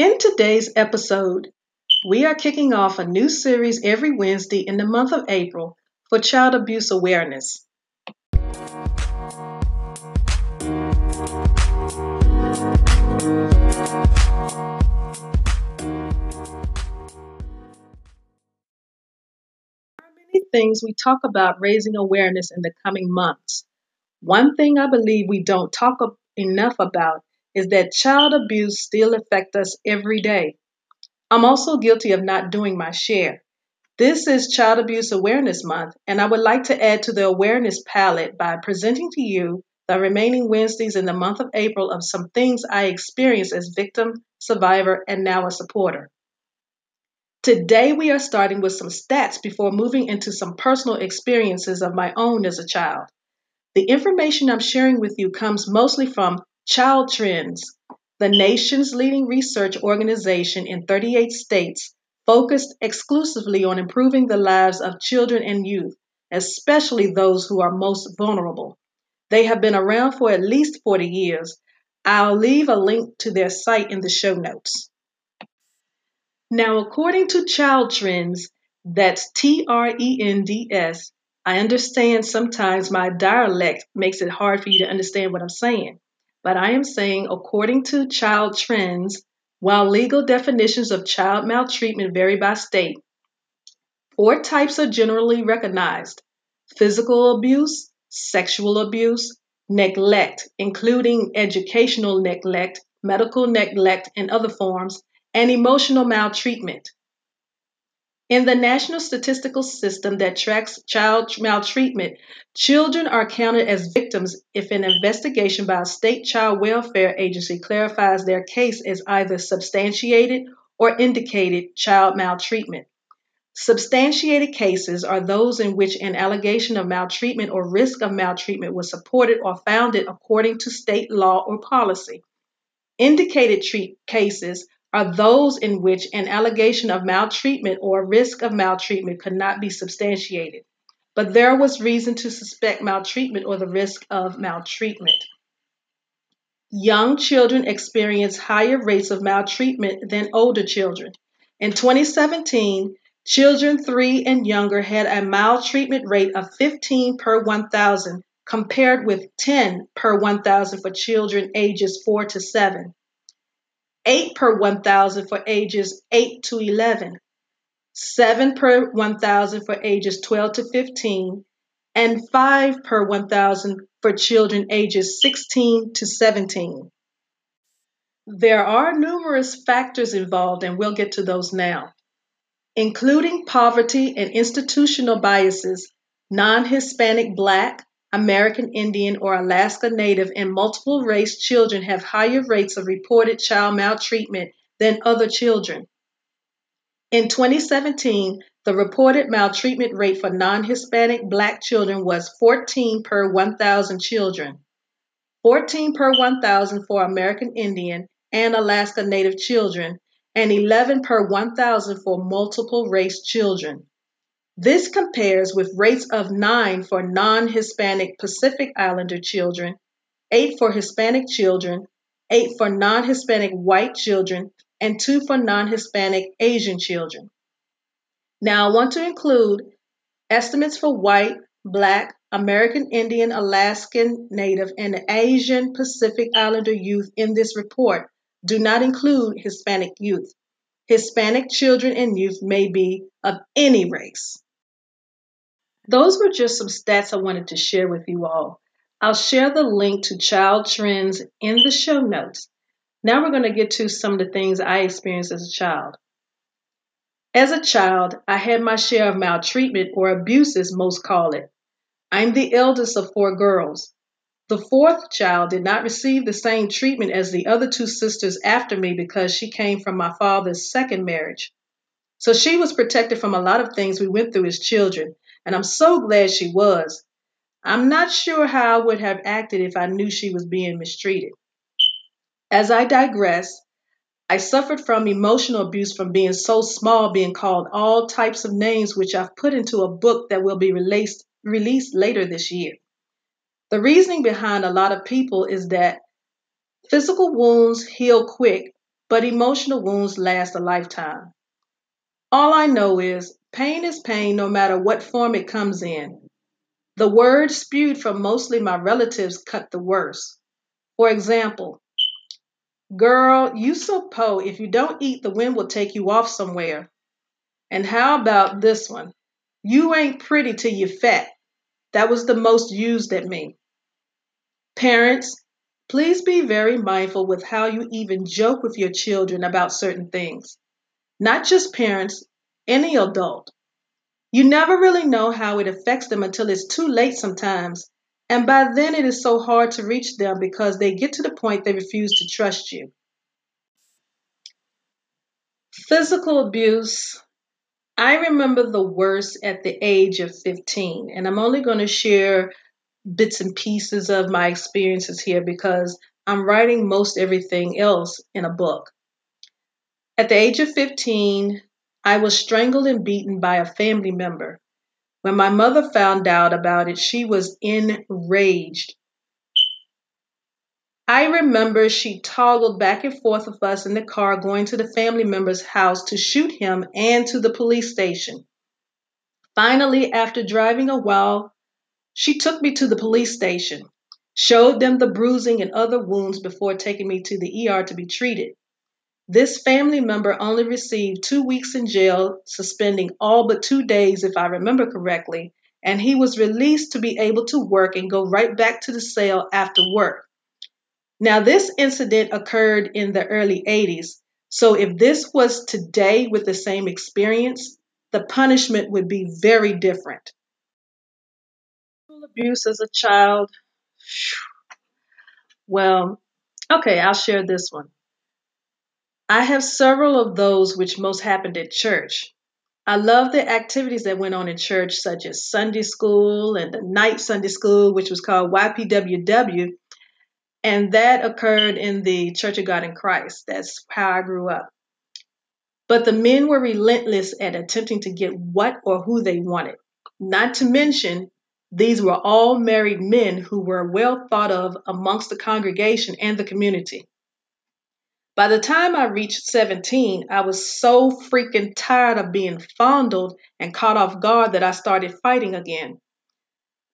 In today's episode, we are kicking off a new series every Wednesday in the month of April for child abuse awareness. many things we talk about raising awareness in the coming months. One thing I believe we don't talk enough about is that child abuse still affects us every day. I'm also guilty of not doing my share. This is Child Abuse Awareness Month, and I would like to add to the awareness palette by presenting to you the remaining Wednesdays in the month of April of some things I experienced as victim, survivor, and now a supporter. Today, we are starting with some stats before moving into some personal experiences of my own as a child. The information I'm sharing with you comes mostly from Child Trends, the nation's leading research organization in 38 states focused exclusively on improving the lives of children and youth, especially those who are most vulnerable. They have been around for at least 40 years. I'll leave a link to their site in the show notes. Now, according to Child Trends, that's T R E N D S, I understand sometimes my dialect makes it hard for you to understand what I'm saying, but I am saying, according to Child Trends, while legal definitions of child maltreatment vary by state, four types are generally recognized physical abuse, sexual abuse, neglect, including educational neglect, medical neglect, and other forms, and emotional maltreatment. In the national statistical system that tracks child maltreatment, children are counted as victims if an investigation by a state child welfare agency clarifies their case as either substantiated or indicated child maltreatment. Substantiated cases are those in which an allegation of maltreatment or risk of maltreatment was supported or founded according to state law or policy. Indicated cases are those in which an allegation of maltreatment or risk of maltreatment could not be substantiated, but there was reason to suspect maltreatment or the risk of maltreatment. Young children experience higher rates of maltreatment than older children. In 2017, children 3 and younger had a maltreatment rate of 15 per 1,000 compared with 10 per 1,000 for children ages 4 to 7. 8 per 1,000 for ages 8 to 11, 7 per 1,000 for ages 12 to 15, and 5 per 1,000 for children ages 16 to 17. There are numerous factors involved, and we'll get to those now, including poverty and institutional biases, non Hispanic Black, American Indian, or Alaska Native, and multiple race children have higher rates of reported child maltreatment than other children. In 2017, the reported maltreatment rate for non Hispanic Black children was 14 per 1,000 children, 14 per 1,000 for American Indian and Alaska Native children, and 11 per 1,000 for multiple race children. This compares with rates of 9 for non Hispanic Pacific Islander children, 8 for Hispanic children, 8 for non Hispanic white children, and 2 for non Hispanic Asian children. Now, I want to include estimates for white, black, American Indian, Alaskan Native, and Asian Pacific Islander youth in this report do not include Hispanic youth. Hispanic children and youth may be of any race. Those were just some stats I wanted to share with you all. I'll share the link to child trends in the show notes. Now we're going to get to some of the things I experienced as a child. As a child, I had my share of maltreatment or abuse, as most call it. I'm the eldest of four girls. The fourth child did not receive the same treatment as the other two sisters after me because she came from my father's second marriage. So she was protected from a lot of things we went through as children, and I'm so glad she was. I'm not sure how I would have acted if I knew she was being mistreated. As I digress, I suffered from emotional abuse from being so small, being called all types of names, which I've put into a book that will be released, released later this year. The reasoning behind a lot of people is that physical wounds heal quick, but emotional wounds last a lifetime. All I know is pain is pain no matter what form it comes in. The words spewed from mostly my relatives cut the worst. For example, girl, you so po, if you don't eat, the wind will take you off somewhere. And how about this one? You ain't pretty till you fat. That was the most used at me. Parents, please be very mindful with how you even joke with your children about certain things. Not just parents, any adult. You never really know how it affects them until it's too late sometimes. And by then it is so hard to reach them because they get to the point they refuse to trust you. Physical abuse. I remember the worst at the age of 15, and I'm only going to share bits and pieces of my experiences here because I'm writing most everything else in a book. At the age of 15, I was strangled and beaten by a family member. When my mother found out about it, she was enraged. I remember she toggled back and forth with us in the car going to the family member's house to shoot him and to the police station. Finally, after driving a while, she took me to the police station, showed them the bruising and other wounds before taking me to the ER to be treated. This family member only received two weeks in jail, suspending all but two days, if I remember correctly, and he was released to be able to work and go right back to the cell after work. Now, this incident occurred in the early 80s, so if this was today with the same experience, the punishment would be very different abuse as a child, well, okay, I'll share this one. I have several of those which most happened at church. I love the activities that went on in church, such as Sunday school and the night Sunday school, which was called YPWW. And that occurred in the Church of God in Christ. That's how I grew up. But the men were relentless at attempting to get what or who they wanted. Not to mention, these were all married men who were well thought of amongst the congregation and the community. By the time I reached 17, I was so freaking tired of being fondled and caught off guard that I started fighting again.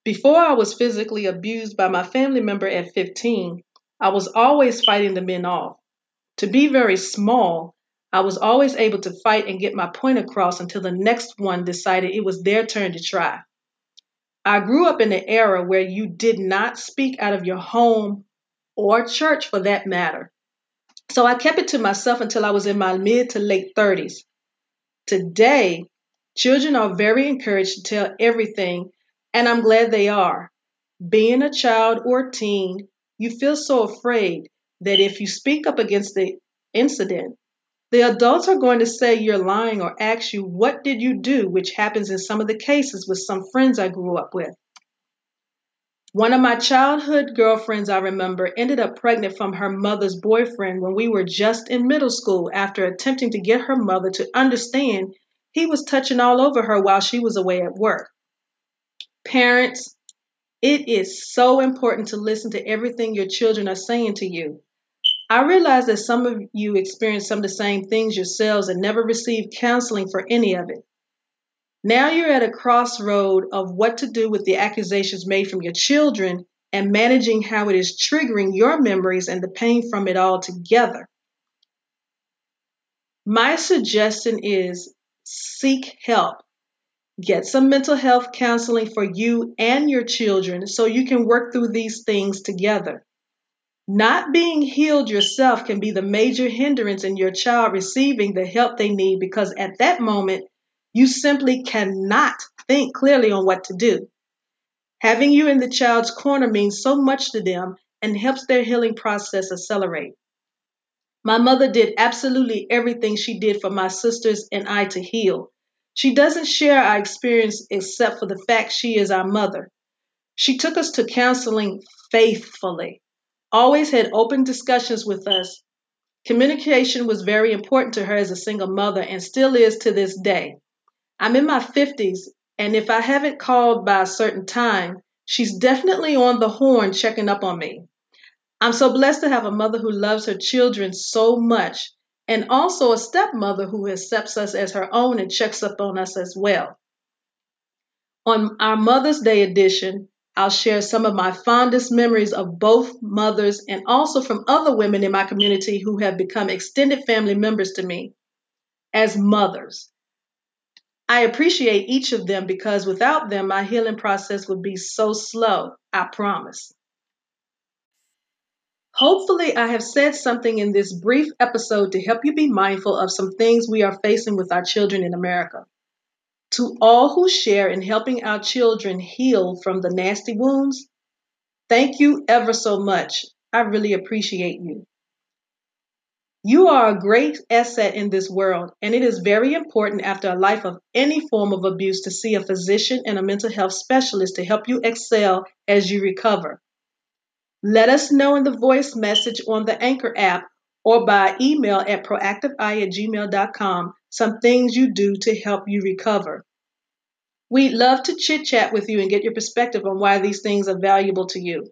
Before I was physically abused by my family member at 15, I was always fighting the men off. To be very small, I was always able to fight and get my point across until the next one decided it was their turn to try. I grew up in an era where you did not speak out of your home or church for that matter. So I kept it to myself until I was in my mid to late 30s. Today, children are very encouraged to tell everything, and I'm glad they are. Being a child or teen, you feel so afraid that if you speak up against the incident, the adults are going to say you're lying or ask you, What did you do? which happens in some of the cases with some friends I grew up with. One of my childhood girlfriends, I remember, ended up pregnant from her mother's boyfriend when we were just in middle school after attempting to get her mother to understand he was touching all over her while she was away at work. Parents, it is so important to listen to everything your children are saying to you. I realize that some of you experience some of the same things yourselves and never received counseling for any of it. Now you're at a crossroad of what to do with the accusations made from your children and managing how it is triggering your memories and the pain from it all together. My suggestion is seek help. Get some mental health counseling for you and your children so you can work through these things together. Not being healed yourself can be the major hindrance in your child receiving the help they need because at that moment, you simply cannot think clearly on what to do. Having you in the child's corner means so much to them and helps their healing process accelerate. My mother did absolutely everything she did for my sisters and I to heal. She doesn't share our experience except for the fact she is our mother. She took us to counseling faithfully always had open discussions with us. Communication was very important to her as a single mother and still is to this day. I'm in my 50s, and if I haven't called by a certain time, she's definitely on the horn checking up on me. I'm so blessed to have a mother who loves her children so much and also a stepmother who accepts us as her own and checks up on us as well. On our Mother's Day edition, I'll share some of my fondest memories of both mothers and also from other women in my community who have become extended family members to me as mothers. I appreciate each of them because without them, my healing process would be so slow, I promise. Hopefully, I have said something in this brief episode to help you be mindful of some things we are facing with our children in America. To all who share in helping our children heal from the nasty wounds, thank you ever so much. I really appreciate you. You are a great asset in this world, and it is very important after a life of any form of abuse to see a physician and a mental health specialist to help you excel as you recover. Let us know in the voice message on the Anchor app or by email at proactiveeye at gmail.com some things you do to help you recover. We'd love to chit chat with you and get your perspective on why these things are valuable to you.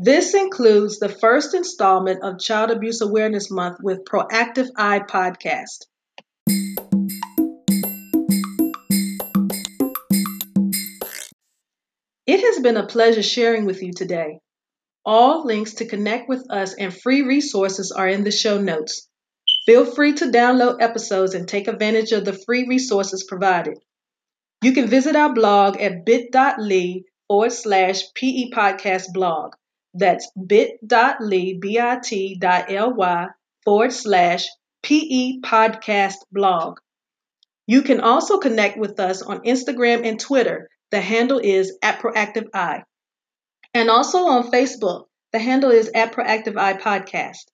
This includes the first installment of Child Abuse Awareness Month with Proactive Eye Podcast. It has been a pleasure sharing with you today. All links to connect with us and free resources are in the show notes. Feel free to download episodes and take advantage of the free resources provided. You can visit our blog at bit.ly forward slash PE podcast blog. That's bit.ly, bit.ly forward slash PE podcast blog. You can also connect with us on Instagram and Twitter. The handle is at Proactive Eye and also on Facebook. The handle is at Proactive Eye Podcast.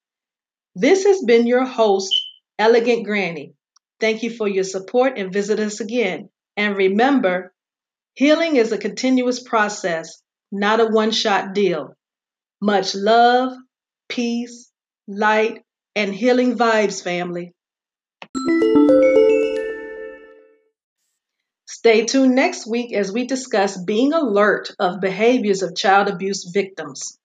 This has been your host, Elegant Granny. Thank you for your support and visit us again. And remember, healing is a continuous process, not a one shot deal. Much love, peace, light, and healing vibes, family. Stay tuned next week as we discuss being alert of behaviors of child abuse victims.